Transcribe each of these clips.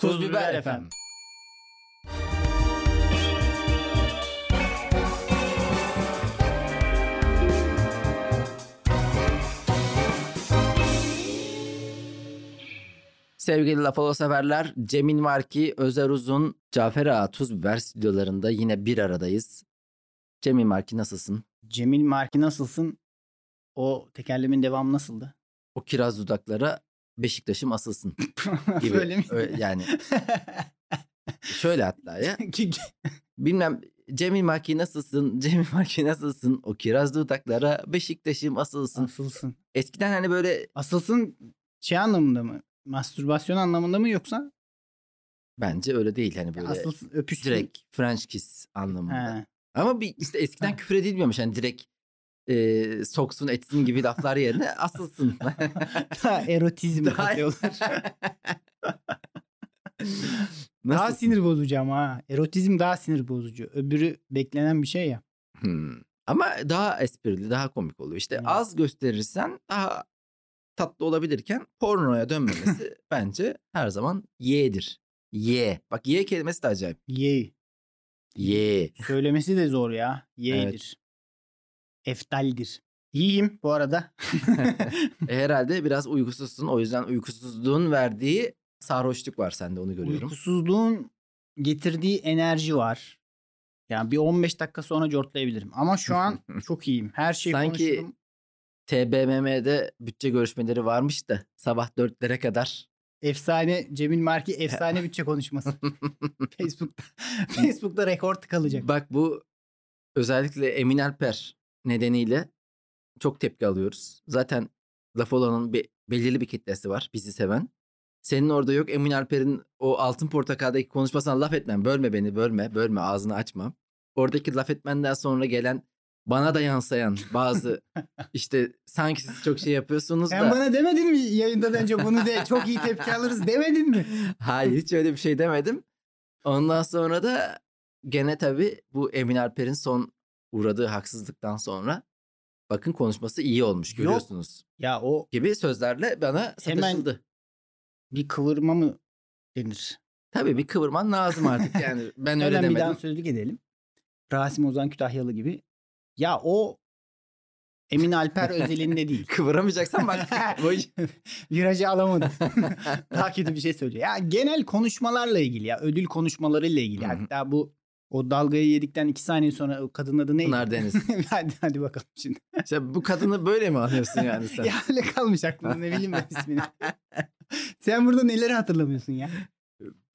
Tuz biber efendim. Sevgili Lafalo severler, Cemil Marki, Özer Uzun, Cafer Ağa Tuz Biber stüdyolarında yine bir aradayız. Cemil Marki nasılsın? Cemil Marki nasılsın? O tekerlemin devamı nasıldı? O kiraz dudaklara Beşiktaş'ım asılsın gibi. Böyle mi? Yani şöyle hatta ya. Bilmem Cemil Marki nasılsın? Cemil Marki nasılsın? O kiraz dudaklara Beşiktaş'ım asılsın. Asılsın. Eskiden hani böyle Asılsın şey anlamında mı? Mastürbasyon anlamında mı yoksa? bence öyle değil hani böyle Asılsın öpüşsün. direkt French kiss anlamında. He. Ama bir işte eskiden küfür edilmiyormuş hani direkt e, soksun etsin gibi laflar yerine asılsın. Daha erotizm Daha- katıyorlar. daha Nasılsın? sinir bozucu ama ha. Erotizm daha sinir bozucu. Öbürü beklenen bir şey ya. Hmm. Ama daha esprili, daha komik oluyor. İşte Evet. az gösterirsen daha tatlı olabilirken pornoya dönmemesi bence her zaman ye'dir. Ye. Bak ye kelimesi de acayip. Ye. Ye. Söylemesi de zor ya. Ye'dir. Eftaldir. İyiyim bu arada. E, herhalde biraz uykusuzsun. O yüzden uykusuzluğun verdiği sarhoşluk var sende onu görüyorum. Uykusuzluğun getirdiği enerji var. Yani bir 15 dakika sonra cortlayabilirim. Ama şu an çok iyiyim. Her şeyi Sanki- konuşurum. TBMM'de bütçe görüşmeleri varmış da sabah dörtlere kadar. Efsane Cemil Marki efsane bütçe konuşması. Facebook'ta Facebook'ta rekor tıkalacak. Bak bu özellikle Emin Alper nedeniyle çok tepki alıyoruz. Zaten laf olanın bir, belirli bir kitlesi var bizi seven. Senin orada yok Emin Alper'in o altın portakaldaki konuşmasına laf etmem. Bölme beni bölme bölme ağzını açma. Oradaki laf etmenden sonra gelen bana da yansıyan bazı işte sanki siz çok şey yapıyorsunuz Sen da. bana demedin mi yayından önce bunu de çok iyi tepki alırız demedin mi? Hayır hiç öyle bir şey demedim. Ondan sonra da gene tabii bu Emin Alper'in son uğradığı haksızlıktan sonra bakın konuşması iyi olmuş Yok. görüyorsunuz Ya o gibi sözlerle bana Hemen- sataşıldı. bir kıvırma mı denir? Tabii bir kıvırman lazım artık yani ben öyle Hemen demedim. sözlük edelim. Rasim Ozan Kütahyalı gibi. Ya o Emin Alper özelinde değil. Kıvıramayacaksan bak Virajı alamadı. Daha kötü bir şey söylüyor. Ya genel konuşmalarla ilgili ya. Ödül konuşmalarıyla ilgili. Hatta bu o dalgayı yedikten iki saniye sonra o kadının adı neydi? Pınar Deniz. hadi, hadi bakalım şimdi. İşte bu kadını böyle mi anlıyorsun yani sen? ya öyle kalmış aklımda ne bileyim ben ismini. Sen burada neleri hatırlamıyorsun ya?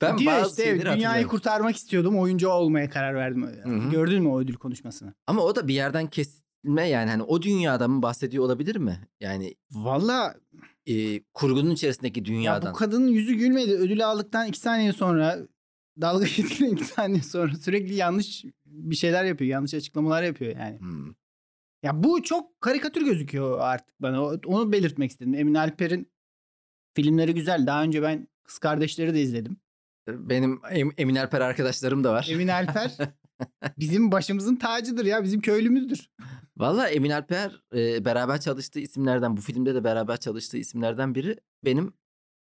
ben Diyor bazı işte dünyayı kurtarmak istiyordum oyuncu olmaya karar verdim. hı. Gördün mü o ödül konuşmasını? Ama o da bir yerden kesilme yani hani o dünyada mı bahsediyor olabilir mi? Yani Valla e, kurgunun içerisindeki ya dünyadan. bu kadının yüzü gülmedi. Ödülü aldıktan iki saniye sonra dalga yedikten iki saniye sonra sürekli yanlış bir şeyler yapıyor. Yanlış açıklamalar yapıyor yani. Hmm. Ya bu çok karikatür gözüküyor artık bana. Onu belirtmek istedim. Emin Alper'in filmleri güzel. Daha önce ben Kız Kardeşleri de izledim. Benim Em- Emin Alper arkadaşlarım da var. Emin Alper bizim başımızın tacıdır ya. Bizim köylümüzdür. Valla Emin Alper e, beraber çalıştığı isimlerden bu filmde de beraber çalıştığı isimlerden biri benim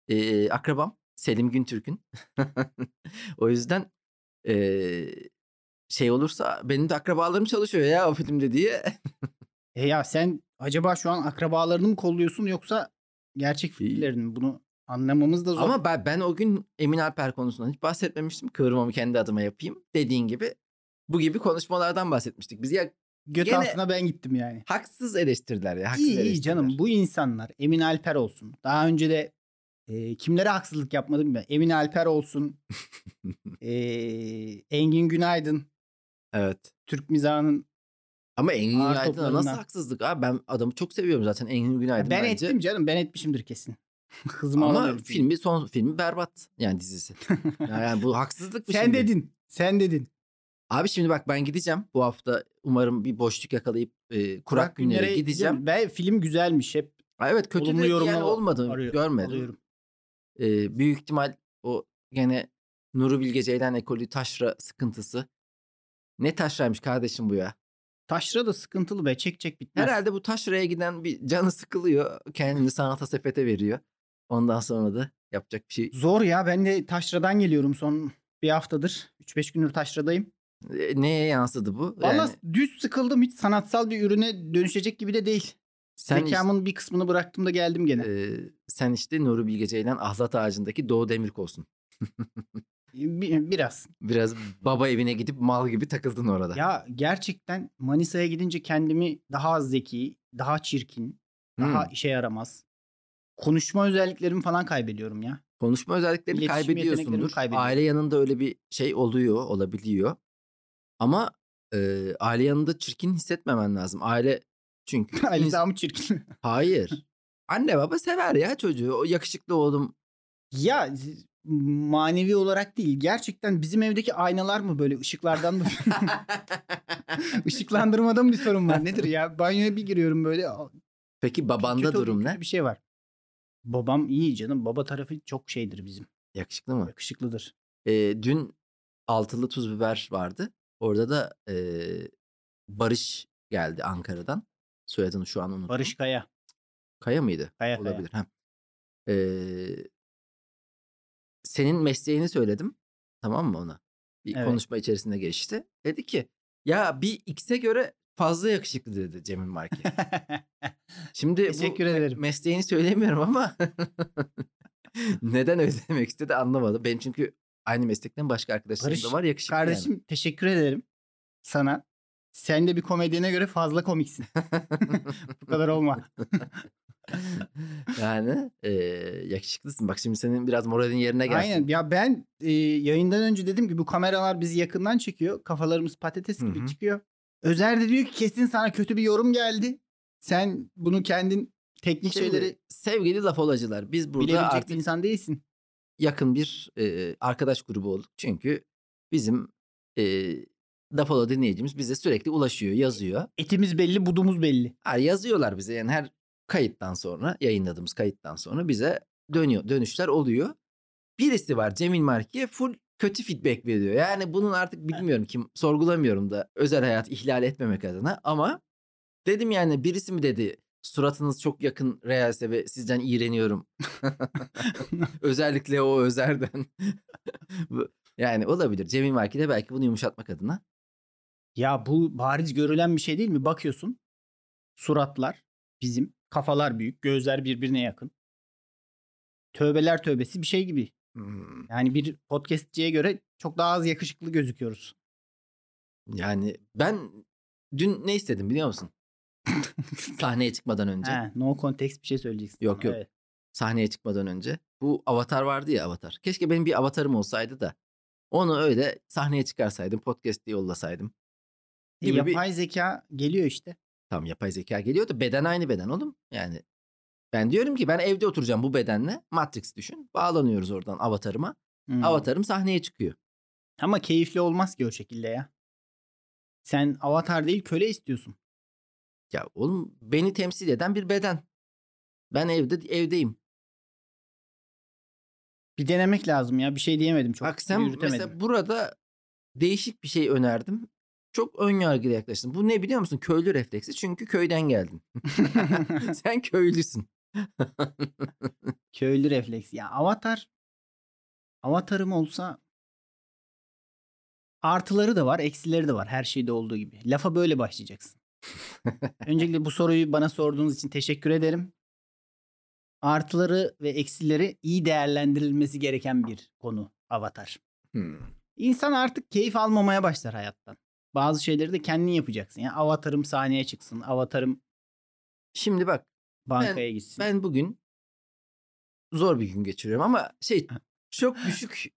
e, akrabam Selim Güntürk'ün. o yüzden e, şey olursa benim de akrabalarım çalışıyor ya o filmde diye. E ya sen acaba şu an akrabalarını mı kolluyorsun yoksa gerçek fikirlerini mi? Bunu anlamamız da zor. Ama ben, ben o gün Emin Alper konusundan hiç bahsetmemiştim. Kıvırmamı kendi adıma yapayım. Dediğin gibi bu gibi konuşmalardan bahsetmiştik. Biz ya Göt gene- altına ben gittim yani. haksız eleştiriler ya. Haksız İyi iyi canım bu insanlar Emin Alper olsun. Daha önce de e, kimlere haksızlık yapmadım ben. Emin Alper olsun. e, Engin Günaydın. Evet. Türk mizahının Ama Engin Ağır Günaydın'a nasıl haksızlık abi? Ben adamı çok seviyorum zaten Engin Günaydın ben bence. ettim canım ben etmişimdir kesin. Hızımı Ama alamıyorum. filmi son filmi berbat yani dizisi. yani bu haksızlık mı Sen şimdi? dedin. Sen dedin. Abi şimdi bak ben gideceğim bu hafta umarım bir boşluk yakalayıp e, kurak, günlere günlere gideceğim. Ben film güzelmiş hep. Ha, evet kötü Olumlu de yani yorumlar olmadı arıyor- görmedim. alıyorum. E, büyük ihtimal o gene Nuri Bilge Ceylan ekolü taşra sıkıntısı. Ne taşraymış kardeşim bu ya. Taşra da sıkıntılı be. Çek çek bitmez. Herhalde bu taşraya giden bir canı sıkılıyor. Kendini sanata sepete veriyor. Ondan sonra da Yapacak bir şey. Zor ya ben de taşradan geliyorum son bir haftadır. 3-5 gündür taşradayım. E, neye yansıdı bu? Valla Yani düz sıkıldım hiç sanatsal bir ürüne dönüşecek gibi de değil. Sen işte, Zekamın bir kısmını bıraktım da geldim gene. e, sen işte Nuri Bilge Ceylan ahlat ağacındaki Doğu Demirkol'sun. Bir- biraz. Biraz baba evine gidip mal gibi takıldın orada. Ya gerçekten Manisa'ya gidince kendimi daha az zeki, daha çirkin, daha Hmm. işe yaramaz. Konuşma özelliklerimi falan kaybediyorum ya. Konuşma özelliklerini İletişim kaybediyorsundur. Aile yanında öyle bir şey oluyor, olabiliyor. Ama e, aile yanında çirkin hissetmemen lazım. Aile çünkü Ali mı çirkin? hayır. Anne baba sever ya çocuğu. O yakışıklı oğlum. ya manevi olarak değil. Gerçekten bizim evdeki aynalar mı böyle ışıklardan mı? Işıklandırmada mı bir sorun var? Nedir ya? Banyoya bir giriyorum böyle. Peki babanda kötü- durum ne? Bir şey var. Babam iyi canım. Baba tarafı çok şeydir bizim. Yakışıklı mı? Yakışıklıdır. E, dün altılı tuz biber vardı. Orada da e, Barış geldi Ankara'dan. Soyadını şu an unuttum. Barış Kaya. Kaya mıydı? Kaya, Kaya. Olabilir. Ha. Ee, senin mesleğini söyledim. Tamam mı ona? Bir Evet. konuşma içerisinde geçti. Dedi ki ya bir X'e göre fazla yakışıklı dedi Cemil Marki. Şimdi Teşekkür bu ederim. mesleğini söylemiyorum ama neden öyle demek istedi anlamadım. Benim çünkü aynı meslekten başka arkadaşlarım Barış, da var yakışıklı yani. Kardeşim teşekkür ederim sana. Sen de bir komedyene göre fazla komiksin. Bu kadar olma. yani e, yakışıklısın. Bak şimdi senin biraz moralin yerine gelsin. Aynen. Ya ben e, yayından önce dedim ki bu kameralar bizi yakından çekiyor. Kafalarımız patates gibi Hı hı. çıkıyor. Özer de diyor ki kesin sana kötü bir yorum geldi. Sen bunu kendin teknik Şimdi şeyleri sevgili laf olacılar biz burada artık insan değilsin. yakın bir e, arkadaş grubu olduk. Çünkü bizim e, Dafolo dinleyicimiz bize sürekli ulaşıyor, yazıyor. Etimiz belli, budumuz belli. Ha, yazıyorlar bize yani her kayıttan sonra, yayınladığımız kayıttan sonra bize dönüyor, dönüşler oluyor. Birisi var Cemil Marki'ye full kötü feedback veriyor. Yani bunun artık bilmiyorum kim sorgulamıyorum da özel hayat ihlal etmemek adına ama dedim yani birisi mi dedi suratınız çok yakın Reels'e ve sizden iğreniyorum. Özellikle o Özer'den. Yani olabilir. Cemil Marki de belki bunu yumuşatmak adına. Ya bu bariz görülen bir şey değil mi? Bakıyorsun suratlar bizim, kafalar büyük, gözler birbirine yakın. Tövbeler tövbesi bir şey gibi. Hmm, Yani bir podcastçiye göre çok daha az yakışıklı gözüküyoruz. Yani ben dün ne istedim biliyor musun? Sahneye çıkmadan önce. He, no context bir şey söyleyeceksin. Yok, yok. evet. Sahneye çıkmadan önce. Bu avatar vardı ya avatar. Keşke benim bir avatarım olsaydı da onu öyle sahneye çıkarsaydım, podcast diye yollasaydım. E, Gibi bir- yapay zeka geliyor işte. Tam yapay zeka geliyor da beden aynı beden oğlum. Yani ben diyorum ki ben evde oturacağım bu bedenle. Matrix düşün. Bağlanıyoruz oradan avatarıma. Hmm. Avatarım sahneye çıkıyor. Ama keyifli olmaz ki o şekilde ya. Sen avatar değil köle istiyorsun. Ya oğlum beni temsil eden bir beden. Ben evde evdeyim. Bir denemek lazım ya. Bir şey diyemedim çok. Bak sen mesela burada değişik bir şey önerdim. Çok ön yargılı yaklaştın. Bu ne biliyor musun? Köylü refleksi. Çünkü köyden geldin. sen köylüsün. Köylü refleks. Ya avatar avatarım olsa artıları da var, eksileri de var. Her şeyde olduğu gibi. Lafa böyle başlayacaksın. Öncelikle bu soruyu bana sorduğunuz için teşekkür ederim. Artıları ve eksileri iyi değerlendirilmesi gereken bir konu avatar. Hmm. İnsan artık keyif almamaya başlar hayattan. Bazı şeyleri de kendin yapacaksın. Ya avatarım sahneye çıksın, avatarım Şimdi bak bankaya gitsin. ben bugün zor bir gün geçiriyorum ama şey çok düşük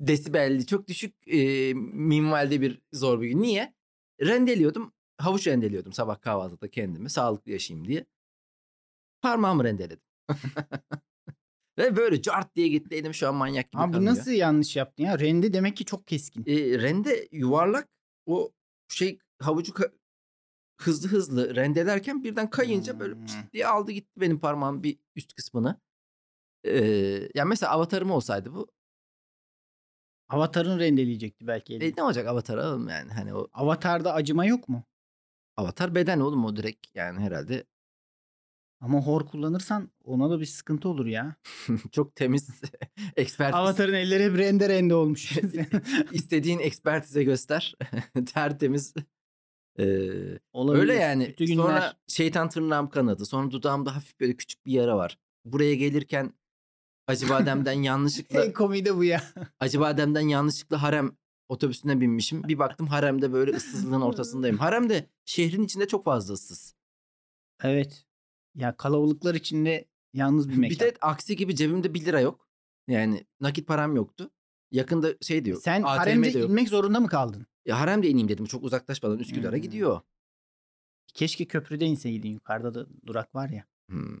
desibelli, çok düşük e, minvalde bir zor bir gün. Niye? Rendeliyordum. Havuç rendeliyordum sabah kahvaltıda kendimi. Sağlıklı yaşayayım diye. Parmağımı rendeledim. Ve böyle cart diye gitti elim şu an manyak gibi Abi kanıyor. nasıl yanlış yaptın ya? Rende demek ki çok keskin. E, rende yuvarlak o şey havucu ka- hızlı hızlı rendelerken birden kayınca böyle diye aldı gitti benim parmağım bir üst kısmını. Ee, yani mesela avatarım olsaydı bu Avatarın rendeleyecekti belki. elini. e, ne olacak avatar oğlum yani hani o Avatarda acıma yok mu? avatar beden oğlum o direkt yani herhalde Ama hor kullanırsan ona da bir sıkıntı olur ya. Çok temiz ekspertiz. Avatar'ın elleri hep rende rende olmuş. İstediğin ekspertize göster. Tertemiz. Ee, Olabilir. öyle yani. Kötü günler. Sonra şeytan tırnağım kanadı. Sonra dudağımda hafif böyle küçük bir yara var. Buraya gelirken Acıbadem'den yanlışlıkla En komiği de bu ya. Acıbadem'den yanlışlıkla harem otobüsüne binmişim. Bir baktım haremde böyle ıssızlığın ortasındayım. Harem de şehrin içinde çok fazla ıssız. Evet. Ya kalabalıklar içinde yalnız bir mekan. Bir de aksi gibi cebimde 1 lira yok. Yani nakit param yoktu. Yakında şey diyor. Sen haremde yok. inmek zorunda mı kaldın? Ya haremde ineyim dedim. Çok uzaklaşmadan Üsküdar'a Hmm. gidiyor. Keşke köprüde inseydin. Yukarıda da durak var ya. Hmm.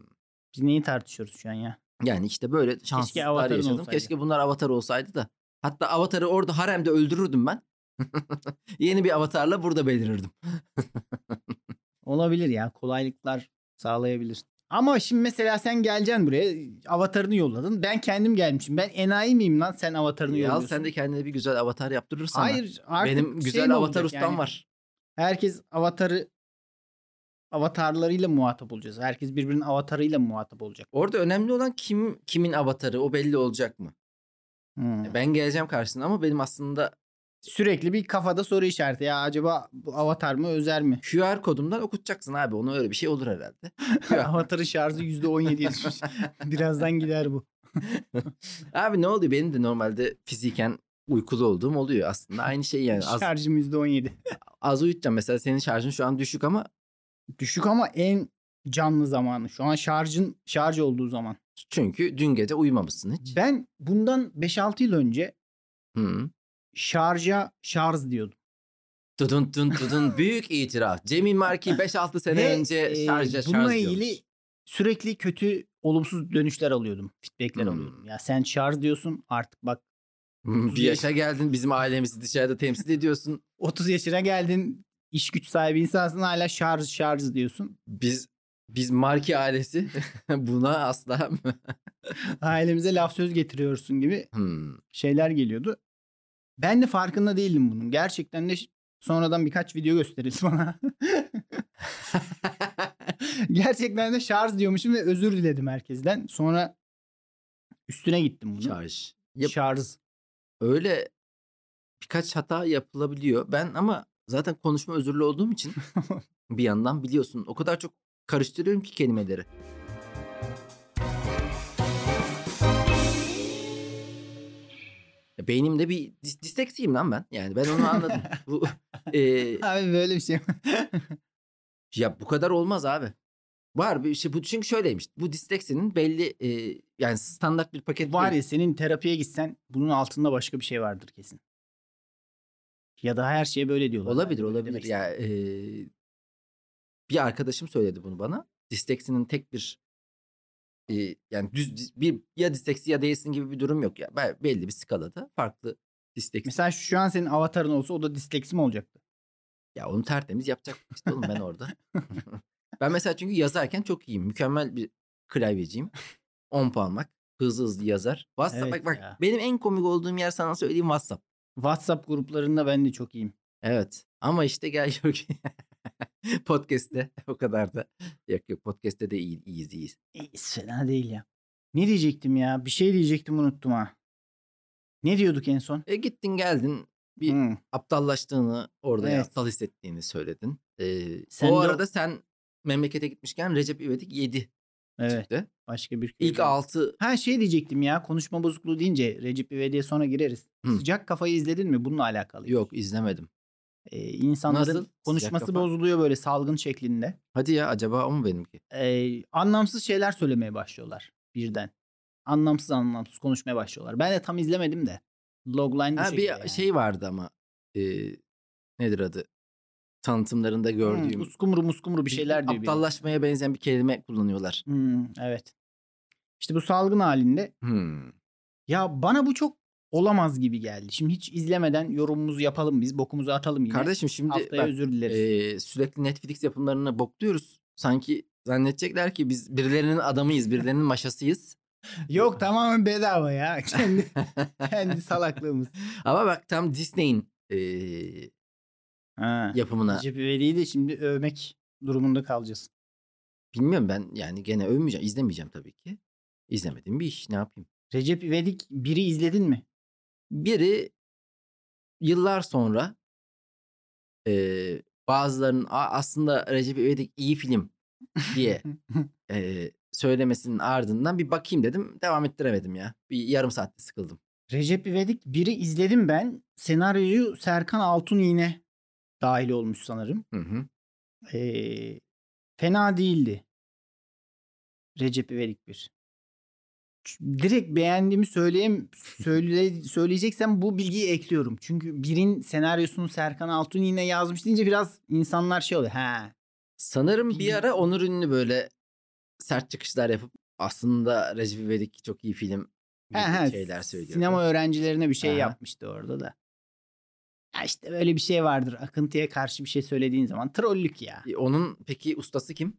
Biz neyi tartışıyoruz şu an ya? Yani işte böyle şanssızlıklar yaşadım. olsaydı. Keşke bunlar avatar olsaydı da. Hatta avatarı orada haremde öldürürdüm ben. Yeni bir avatarla burada belirirdim. Olabilir ya. Kolaylıklar sağlayabilir. Ama şimdi mesela sen geleceksin buraya. Avatarını yolladın. Ben kendim gelmişim. Ben enayi miyim lan sen avatarını al yolluyorsun? sen de kendine bir güzel avatar yaptırırsan. Hayır artık Benim şey güzel mi avatar ustam yani? var. Herkes avatarı avatarlarıyla muhatap olacağız. Herkes birbirinin avatarıyla muhatap olacak. Orada önemli olan kim kimin avatarı o belli olacak mı? Hmm. Ben geleceğim karşısına ama benim aslında Sürekli bir kafada soru işareti. Ya acaba bu avatar mı özel mi? QR kodumdan okutacaksın abi. Onu öyle bir şey olur herhalde. Avatarın şarjı %17'ye düşmüş. Birazdan gider bu. abi ne oluyor? Benim de normalde fiziken uykulu olduğum oluyor aslında. Aynı şey yani. Az, Şarjım %17. az uyutacağım. Mesela senin şarjın şu an düşük ama Düşük ama en canlı zamanı. Şu an şarjın şarj olduğu zaman. çünkü dün gece uyumamışsın hiç. Ben bundan 5-6 yıl önce Hı. Şarja şarj diyordum. Tudun tudun tudun büyük itiraf. Cemil Marki 5-6 sene Ve, önce e, şarja şarj bununla diyormuş. ilgili sürekli kötü olumsuz dönüşler alıyordum. Feedbackler Hmm. alıyordum. Ya sen şarj diyorsun artık bak otuz Bir yaşa geldin bizim ailemizi dışarıda temsil ediyorsun. 30 yaşına geldin iş güç sahibi insansın hala şarj şarj diyorsun. Biz biz Marki ailesi buna asla Ailemize laf söz getiriyorsun gibi Hmm. şeyler geliyordu. Ben de farkında değildim bunun. Gerçekten de sonradan birkaç video gösterildi bana. Gerçekten de şarj diyormuşum ve özür diledim herkesten. Sonra üstüne gittim bunun. Şarj. Yap- Şarj. öyle birkaç hata yapılabiliyor. Ben ama zaten konuşma özürlü olduğum için bir yandan biliyorsun o kadar çok karıştırıyorum ki kelimeleri. Beynimde bir dis- disleksiyim lan ben. Yani ben onu anladım. bu e, Abi böyle bir şey. ya bu kadar olmaz abi. Var bir şey bu çünkü şöyleymiş. Bu disleksinin belli e, yani standart bir paket Var değil. ya senin terapiye gitsen bunun altında başka bir şey vardır kesin. Ya da her şeye böyle diyorlar. Olabilir Yani olabilir. Ya e, bir arkadaşım söyledi bunu bana. Disleksinin tek bir e, yani düz dis- bir ya disleksi ya değilsin gibi bir durum yok ya. Be- Belli bir skalada farklı disleksi. Mesela şu an senin avatarın olsa o da disleksi mi olacaktı? Ya onu tertemiz yapacak işte oğlum ben orada. ben mesela çünkü yazarken çok iyiyim. Mükemmel bir klavyeciyim. 10 parmak. Hızlı hızlı yazar. WhatsApp Evet bak bak benim en komik olduğum yer sana söyleyeyim WhatsApp. WhatsApp gruplarında ben de çok iyiyim. Evet. Ama işte gel gör ki podcast'te o kadar da yok yok podcast'te de iyi, iyiyiz iyiyiz. İyi, fena değil ya. Ne diyecektim ya? Bir şey diyecektim unuttum ha. Ne diyorduk en son? E gittin geldin bir Hmm. aptallaştığını orada Evet. aptal hissettiğini söyledin. Ee, Sen o de- arada sen memlekete gitmişken Recep İvedik 7 Evet. çıktı. Başka bir İlk köy. 6 Ha şey diyecektim ya. Konuşma bozukluğu deyince Recep İvedik'e sonra gireriz. Hı. Sıcak kafayı izledin mi? Bununla alakalı. yok izlemedim. Ee, insanların Nasıl? Sıcak konuşması kafa? bozuluyor böyle salgın şeklinde. Hadi ya acaba o mu benimki? Ee, anlamsız şeyler söylemeye başlıyorlar birden. Anlamsız anlamsız konuşmaya başlıyorlar. Ben de tam izlemedim de. Logline bu Ha, şekilde bir yani. şey vardı ama e, nedir adı? Tanıtımlarında Hmm, gördüğüm uskumru muskumru bir şeyler diyor. aptallaşmaya benzeyen bir kelime kullanıyorlar. Hmm, evet. İşte bu salgın halinde Hmm. ya bana bu çok olamaz gibi geldi. Şimdi hiç izlemeden yorumumuzu yapalım biz. Bokumuzu atalım yine. Kardeşim şimdi Haftaya bak, özür dileriz. e, sürekli Netflix yapımlarını bokluyoruz. Sanki zannedecekler ki biz birilerinin adamıyız, birilerinin maşasıyız. Yok tamamen bedava ya. Kendi, kendi salaklığımız. Ama bak tam Disney'in e, Ha. yapımına Recep İvedik'i de şimdi övmek durumunda kalacağız. Bilmiyorum ben yani gene övmeyeceğim. izlemeyeceğim tabii ki. İzlemediğim bir iş. Ne yapayım? Recep İvedik 1'i izledin mi? Biri yıllar sonra eee, bazılarının "A, aslında Recep İvedik iyi film diye eee, söylemesinin ardından bir bakayım dedim. Devam ettiremedim ya. Bir yarım saatte sıkıldım. Recep İvedik 1'i izledim ben. Senaryoyu Serkan Altun yine dahil olmuş sanırım. Hı hı. Ee, fena değildi. Recep İvedik 1. Direkt beğendiğimi söyleyeyim söyle, söyleyeceksem bu bilgiyi ekliyorum. Çünkü birin senaryosunu Serkan Altun yine yazmış deyince biraz insanlar şey oluyor. Ha. Sanırım bir ara Onur Ünlü böyle sert çıkışlar yapıp aslında Recep İvedik çok iyi film gibi Ha, ha, şeyler söylüyor. Sinema öğrencilerine bir şey Aha. yapmıştı orada da. Ya işte böyle bir şey vardır. Akıntıya karşı bir şey söylediğin zaman trollük ya. E, Onun peki ustası kim?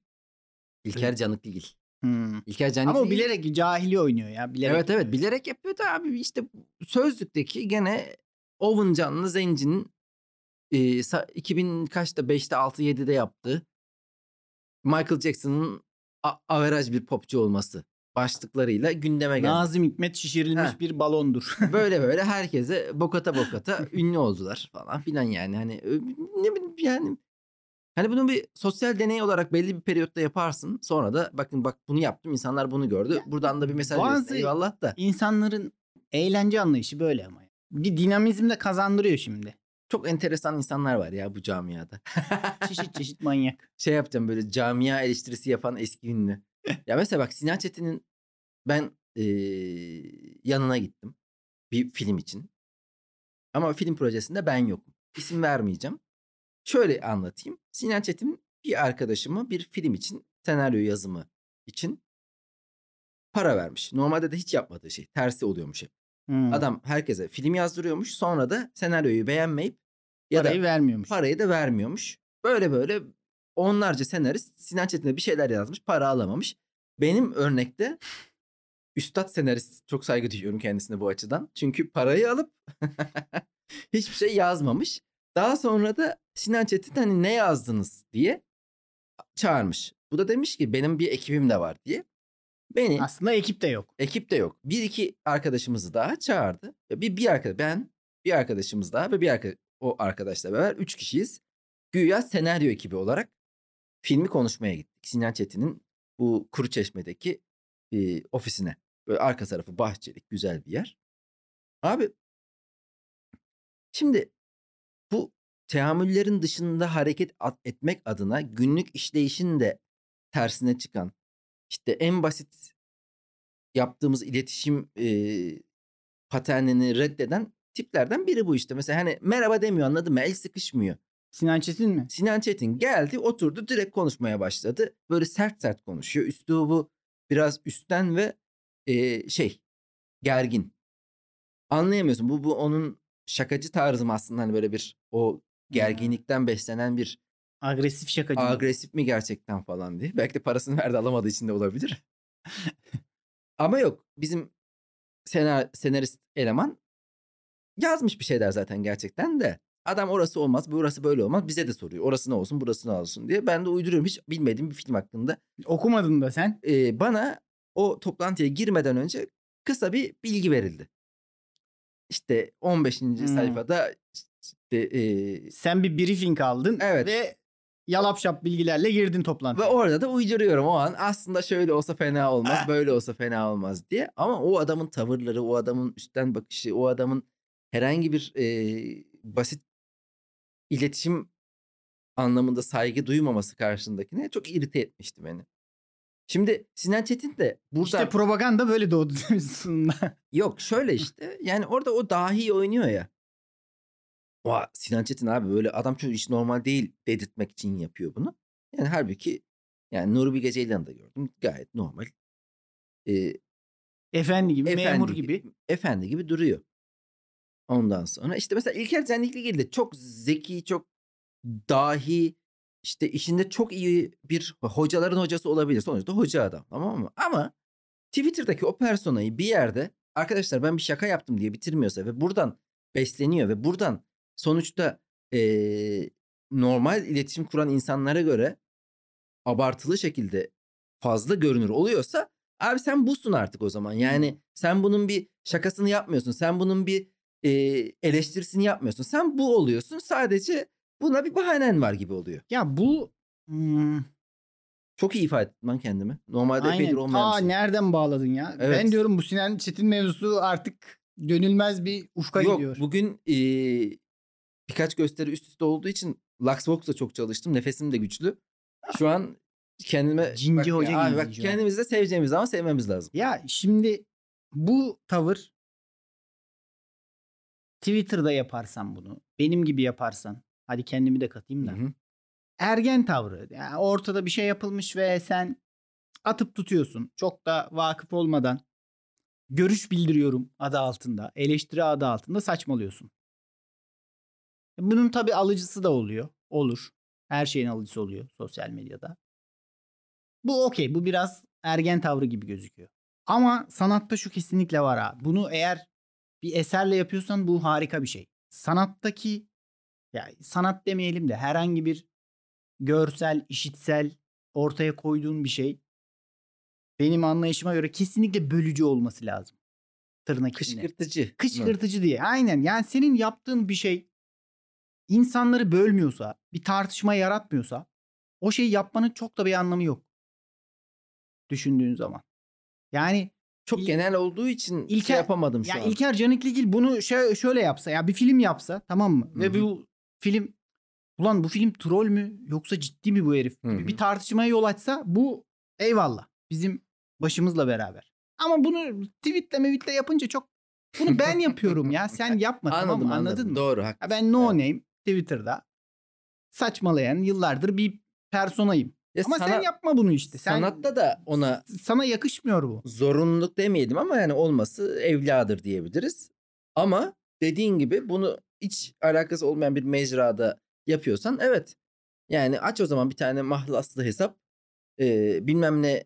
İlker Canıklıgil. Hmm. İlker Ama o bilerek cahili oynuyor ya. Bilerek Evet evet bilerek yapıyor da abi işte sözlükteki gene Owen Canlı Zenci'nin e, sa- 2000 kaçta 5'te 6 7'de yaptığı Michael Jackson'ın averaj bir popçu olması başlıklarıyla gündeme geldi. Nazım Hikmet şişirilmiş Ha. bir balondur. Böyle böyle herkese bokata bokata ünlü oldular falan filan yani hani ne bileyim yani hani bunu bir sosyal deney olarak belli bir periyotta yaparsın sonra da bakın bak bunu yaptım insanlar bunu gördü buradan da bir mesaj verirsin eyvallah da İnsanların eğlence anlayışı böyle ama. Bir dinamizm de kazandırıyor şimdi. çok enteresan insanlar var ya bu camiada. Çeşit çeşit manyak. şey yapacağım böyle camia eleştirisi yapan eski ünlü. ya mesela bak Sinan Çetin'in ben eee, yanına gittim bir film için. Ama film projesinde ben yokum. İsim vermeyeceğim. Şöyle anlatayım. Sinan Çetin bir arkadaşıma bir film için senaryo yazımı için para vermiş. Normalde de hiç yapmadığı şey. Tersi oluyormuş hep. Hmm. Adam herkese film yazdırıyormuş. Sonra da senaryoyu beğenmeyip ya parayı da vermiyormuş. parayı da vermiyormuş. Böyle böyle onlarca senarist Sinan Çetin'e bir şeyler yazmış para alamamış. Benim örnekte üstad senarist çok saygı duyuyorum kendisine bu açıdan. Çünkü parayı alıp hiçbir şey yazmamış. Daha sonra da Sinan Çetin hani ne yazdınız diye çağırmış. Bu da demiş ki benim bir ekibim de var diye. Beni Aslında ekip de yok. ekip de yok. Bir iki arkadaşımızı daha çağırdı. Bir, bir arkadaş, ben bir arkadaşımız daha ve bir arka, o arkadaşla beraber üç kişiyiz. Güya senaryo ekibi olarak filmi konuşmaya gittik. Sinan Çetin'in bu Kuruçeşme'deki e, ofisine. Böyle arka tarafı bahçelik güzel bir yer. Abi şimdi bu teamüllerin dışında hareket etmek adına günlük işleyişin de tersine çıkan işte en basit yaptığımız iletişim e, paternini reddeden tiplerden biri bu işte. Mesela hani merhaba demiyor anladın mı? El sıkışmıyor. Sinan Çetin mi? Sinan Çetin geldi oturdu direkt konuşmaya başladı. Böyle sert sert konuşuyor. Üslubu biraz üstten ve e, şey gergin. Anlayamıyorsun. Bu, bu onun şakacı tarzı mı aslında hani böyle bir o gerginlikten beslenen bir Agresif şakacı. agresif mi gerçekten falan diye. Belki de parasını verdi alamadığı için de olabilir. Ama yok bizim senar, senarist eleman yazmış bir şeyler zaten gerçekten de. Adam orası olmaz, burası böyle olmaz. Bize de soruyor. Orası ne olsun, burası ne olsun diye. Ben de uyduruyorum. Hiç bilmediğim bir film hakkında. Okumadın da sen. Ee, bana o toplantıya girmeden önce kısa bir bilgi verildi. İşte 15. sayfada işte, e, Sen bir briefing aldın Evet. ve yalap şap bilgilerle girdin Ve toplantıya. orada da uyduruyorum o an. Aslında şöyle olsa fena olmaz, Ah. böyle olsa fena olmaz diye. Ama o adamın tavırları, o adamın üstten bakışı, o adamın herhangi bir e, basit iletişim anlamında saygı duymaması karşındakine çok irite etmişti beni. Şimdi Sinan Çetin de burada İşte propaganda böyle doğdu sonunda. yok şöyle işte yani orada o dahi oynuyor ya. O Sinan Çetin abi böyle adam çok iş normal değil dedirtmek için yapıyor bunu. Yani halbuki yani Nuri Bilge Ceylan'ı da gördüm gayet normal. Ee, Efendi gibi, efendi memur gibi. Efendi gibi duruyor. Ondan sonra işte mesela İlker Canikligil de çok zeki, çok dahi, işte işinde çok iyi bir hocaların hocası olabilir. Sonuçta hoca adam tamam mı? Ama Twitter'daki o personayı bir yerde arkadaşlar ben bir şaka yaptım diye bitirmiyorsa ve buradan besleniyor ve buradan sonuçta eee, normal iletişim kuran insanlara göre abartılı şekilde fazla görünür oluyorsa abi sen busun artık o zaman. Yani sen bunun bir şakasını yapmıyorsun. Sen bunun bir, eee, eleştirisini yapmıyorsun. Sen bu oluyorsun. Sadece buna bir bahanen var gibi oluyor. Ya bu, ımm Çok iyi ifade ettim lan kendimi. Normalde epeydir Aynen. olmayan Ta bir şey. nereden bağladın ya? Ben Evet. diyorum bu Sinan Çetin mevzusu artık dönülmez bir ufka Yok gidiyor. bugün, eee, birkaç gösteri üst üste olduğu için Luxbox'la çok çalıştım. Nefesim de güçlü. Şu an kendime bak Cinci ya hoca abi bak kendimizi de seveceğimiz ama sevmemiz lazım. Ya şimdi bu tavır Twitter'da yaparsan bunu, benim gibi yaparsan, hadi kendimi de katayım da. hı. Ergen tavrı. Yani ortada bir şey yapılmış ve sen atıp tutuyorsun. Çok da vakıf olmadan görüş bildiriyorum adı altında, eleştiri adı altında saçmalıyorsun. Bunun tabii alıcısı da oluyor. Olur. Her şeyin alıcısı oluyor sosyal medyada. Bu okey. Bu biraz ergen tavrı gibi gözüküyor. Ama sanatta şu kesinlikle var ha. Bunu eğer bir eserle yapıyorsan bu harika bir şey. Sanattaki ya sanat demeyelim de herhangi bir görsel, işitsel ortaya koyduğun bir şey benim anlayışıma göre kesinlikle bölücü olması lazım. Tırnak içinde. Kışkırtıcı? Kışkırtıcı diye. Aynen. Yani senin yaptığın bir şey insanları bölmüyorsa, bir tartışma yaratmıyorsa o şeyi yapmanın çok da bir anlamı yok. Düşündüğün zaman. Yani Çok İl- genel olduğu için şey İlker- yapamadım şu ya an. İlker Canikligil bunu şö- şöyle yapsa ya bir film yapsa tamam mı? Hı Ve bu film ulan bu film troll mü yoksa ciddi mi bu herif? Hı gibi hı. Bir tartışmaya yol açsa bu eyvallah. Bizim başımızla beraber. Ama bunu tweetle mevitle yapınca çok bunu ben yapıyorum ya sen yapma tamam Anladım mı? Anladın anladım. mı? Doğru Ya haklısın. ben no Evet. name Twitter'da saçmalayan yıllardır bir personayım. Ya Ama sen sana- yapma bunu işte. Sen, Sanatta da ona sana yakışmıyor bu. zorunluluk demeyelim ama yani olması evladır diyebiliriz. Ama dediğin gibi bunu hiç alakası olmayan bir mecrada yapıyorsan evet. Yani aç o zaman bir tane mahlaslı hesap e, bilmem ne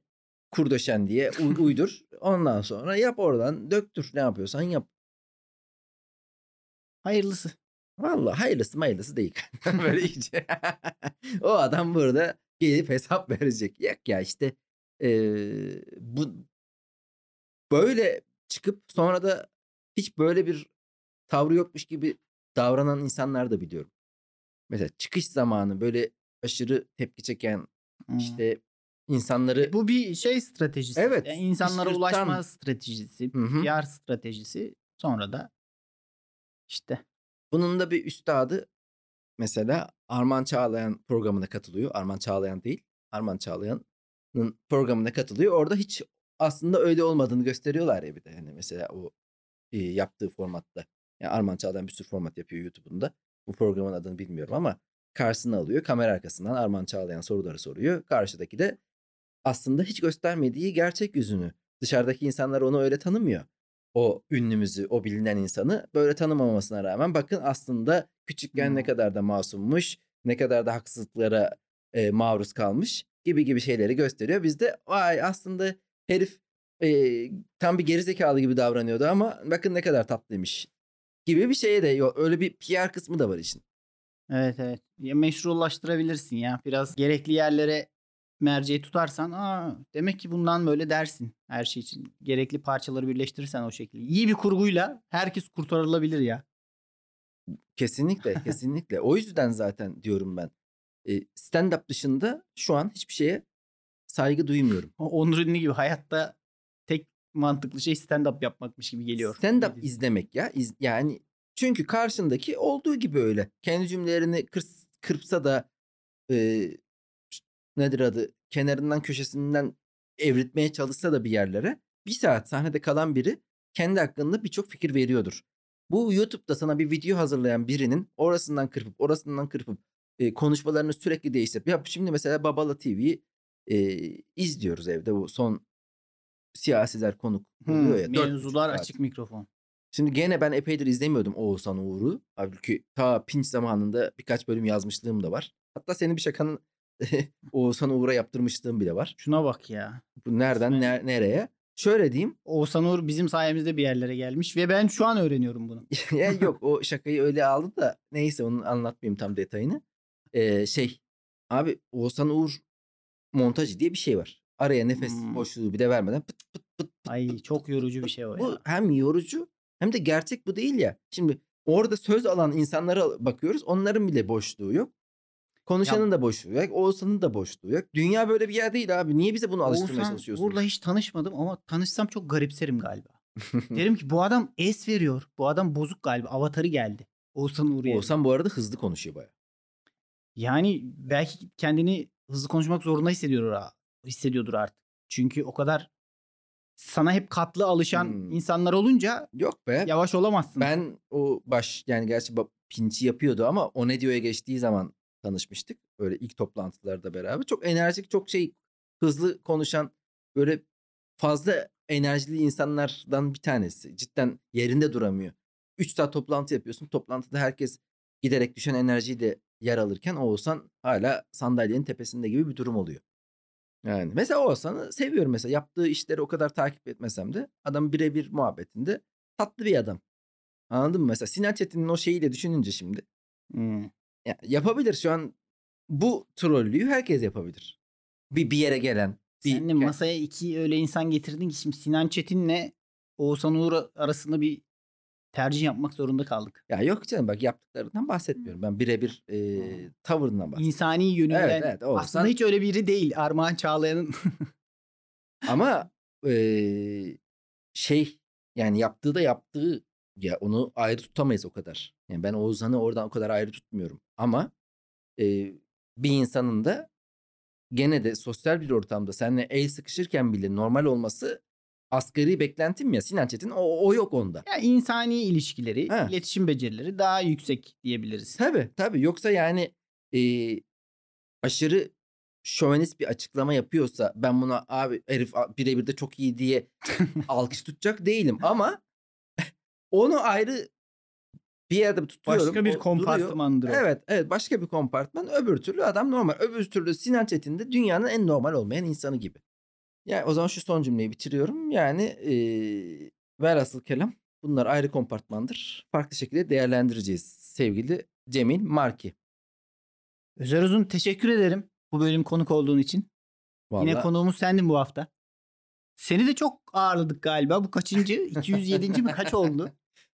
kurdoşen diye uy- uydur. Ondan sonra yap oradan döktür ne yapıyorsan yap. Hayırlısı. Vallahi hayırlısı hayırlısı değil. Böyle iyice. o adam burada gelip hesap verecek. Yok ya işte eee, bu böyle çıkıp sonra da hiç böyle bir tavrı yokmuş gibi davranan insanlar da biliyorum. Mesela çıkış zamanı böyle aşırı tepki çeken Hmm. işte insanları E, Bu bir şey stratejisi. Evet, Yani insanlara ulaşma stratejisi, Hı hı. PR stratejisi. Sonra da işte Bunun da bir üstadı mesela Arman Çağlayan programına katılıyor. Arman Çağlayan değil. Arman Çağlayan'ın programına katılıyor. Orada hiç aslında öyle olmadığını gösteriyorlar ya bir de. Yani mesela o e, yaptığı formatta. Yani Arman Çağlayan bir sürü format yapıyor YouTube'unda. Bu programın adını bilmiyorum ama karşısına alıyor. Kamera arkasından Arman Çağlayan soruları soruyor. Karşıdaki de aslında hiç göstermediği gerçek yüzünü. Dışarıdaki insanlar onu öyle tanımıyor. O ünlümüzü, o bilinen insanı böyle tanımamasına rağmen bakın aslında küçükken ne Hmm. kadar da masummuş, ne kadar da haksızlıklara e, maruz kalmış gibi gibi şeyleri gösteriyor. Biz de vay aslında herif e, tam bir gerizekalı gibi davranıyordu ama bakın ne kadar tatlıymış gibi bir şeye de yok. Öyle bir PR kısmı da var işin. evet evet. Ya meşrulaştırabilirsin ya. Biraz gerekli yerlere merceği tutarsan aa demek ki bundan böyle dersin her şey için. Gerekli parçaları birleştirirsen o şekilde. İyi bir kurguyla herkes kurtarılabilir ya. Kesinlikle, kesinlikle. O yüzden zaten diyorum ben. E, stand-up dışında şu an hiçbir şeye saygı duymuyorum. Onur Ünlü gibi hayatta tek mantıklı şey stand-up yapmakmış gibi geliyor. Stand-up izlemek ya. iz- yani çünkü karşındaki olduğu gibi öyle. Kendi cümlelerini kırs- kırpsa da e, nedir adı kenarından köşesinden evritmeye çalışsa da bir yerlere bir saat sahnede kalan biri kendi hakkında birçok fikir veriyordur. Bu YouTube'da sana bir video hazırlayan birinin orasından kırpıp orasından kırpıp e, konuşmalarını sürekli değiştirip ya şimdi mesela Babala TV'yi e, izliyoruz evde bu son siyasiler konuk Hmm, ya. mevzular saat. açık mikrofon. Şimdi gene ben epeydir izlemiyordum Oğuzhan Uğur'u. Halbuki ta pinç zamanında birkaç bölüm yazmışlığım da var. Hatta senin bir şakanın Oğuzhan Uğur'a yaptırmışlığım bile var. Şuna bak ya. Bu nereden ner- nereye? Şöyle diyeyim. Oğuzhan Uğur bizim sayemizde bir yerlere gelmiş ve ben şu an öğreniyorum bunu. yok o şakayı öyle aldı da neyse onu anlatmayayım tam detayını. Ee, şey abi Oğuzhan Uğur montajı diye bir şey var. Araya nefes Hmm. boşluğu bir de vermeden pıt pıt pıt Ay çok yorucu bir şey o Bu ya. hem yorucu hem de gerçek bu değil ya. Şimdi orada söz alan insanlara bakıyoruz. Onların bile boşluğu yok. Konuşanın da boşluğu yok. Oğuzhan'ın da boşluğu yok. Dünya böyle bir yer değil abi. Niye bize bunu alıştırmaya Oğuzhan çalışıyorsunuz? Uğur'la hiç tanışmadım ama tanışsam çok garipserim galiba. Derim ki bu adam es veriyor. Bu adam bozuk galiba. Avatarı geldi. Oğuzhan Uğur yerine. Oğuzhan bu arada hızlı konuşuyor baya. Yani belki kendini hızlı konuşmak zorunda hissediyordur, ha- hissediyordur artık. Çünkü o kadar sana hep katlı alışan Hmm. insanlar olunca Yok be. yavaş olamazsın. Ben o baş yani gerçi pinçi yapıyordu ama o ne diyor'ya geçtiği zaman tanışmıştık. Böyle ilk toplantılarda beraber. Çok enerjik, çok şey hızlı konuşan böyle fazla enerjili insanlardan bir tanesi. Cidden yerinde duramıyor. 3 saat toplantı yapıyorsun. Toplantıda herkes giderek düşen enerjiyle yer alırken Oğuzhan hala sandalyenin tepesinde gibi bir durum oluyor. Yani mesela Oğuzhan'ı seviyorum mesela. Yaptığı işleri o kadar takip etmesem de adam birebir muhabbetinde tatlı bir adam. Anladın mı? Mesela Sinan Çetin'in o şeyiyle düşününce şimdi. Hmm. Ya, yapabilir şu an bu trollüyü herkes yapabilir. Bir bir yere gelen. Bir, Sen de masaya iki öyle insan getirdin ki şimdi Sinan Çetin'le Oğuzhan Uğur arasında bir tercih yapmak zorunda kaldık. Ya yok canım bak yaptıklarından bahsetmiyorum. Ben birebir e, tavırından bahsediyorum. İnsani yönünden Evet, evet, Oğuzhan- aslında hiç öyle biri değil. Armağan Çağlayan'ın Ama e, şey yani yaptığı da yaptığı ya onu ayrı tutamayız o kadar. Yani ben Oğuzhan'ı oradan o kadar ayrı tutmuyorum. Ama e, bir insanın da gene de sosyal bir ortamda seninle el sıkışırken bile normal olması asgari beklentim ya. Sinan Çetin o, o yok onda. ya insani ilişkileri, Ha. iletişim becerileri daha yüksek diyebiliriz. Tabii tabii. Yoksa yani e, aşırı şövenist bir açıklama yapıyorsa ben buna abi herif birebir de çok iyi diye alkış tutacak değilim. Ama onu ayrı bir yerde tutuyorum. Başka bir o. Evet evet başka bir kompartman. Öbür türlü adam normal. Öbür türlü Sinan Çetin de dünyanın en normal olmayan insanı gibi. Yani o zaman şu son cümleyi bitiriyorum. Yani e, velhasıl kelam bunlar ayrı kompartmandır. Farklı şekilde değerlendireceğiz sevgili Cemil Marki. Özer Uzun teşekkür ederim bu bölüm konuk olduğun için. Yine Vallahi konuğumuz sendin bu hafta. Seni de çok ağırladık galiba. Bu kaçıncı? 207. mi kaç oldu?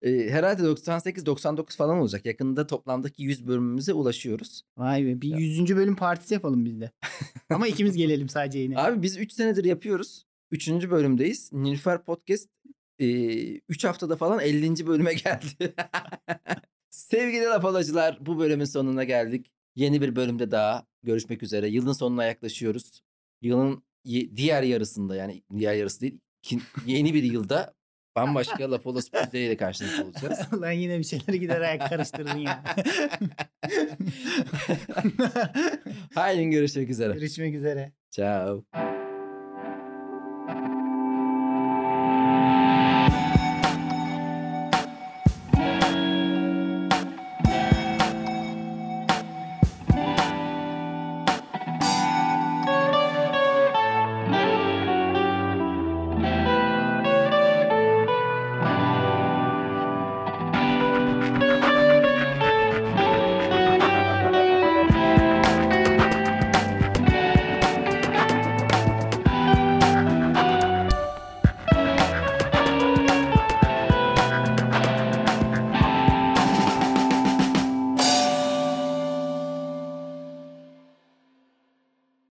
e, herhalde 98-99 falan olacak. Yakında toplamdaki 100 bölümümüze ulaşıyoruz. Vay be bir 100. bölüm partisi yapalım biz de. Ama ikimiz gelelim sadece yine. Abi biz 3 senedir yapıyoruz. 3. bölümdeyiz. Nilüfer Podcast 3 haftada falan 50. bölüme geldi. Sevgili laf alacılar bu bölümün sonuna geldik. Yeni bir bölümde daha görüşmek üzere. Yılın sonuna yaklaşıyoruz. Yılın diğer yarısında yani diğer yarısı değil yeni bir yılda bambaşka laf olası ile karşınızda olacağız. Lan yine bir şeyleri gider ayak karıştırdın ya. Haydi görüşmek üzere. Görüşmek üzere. Ciao.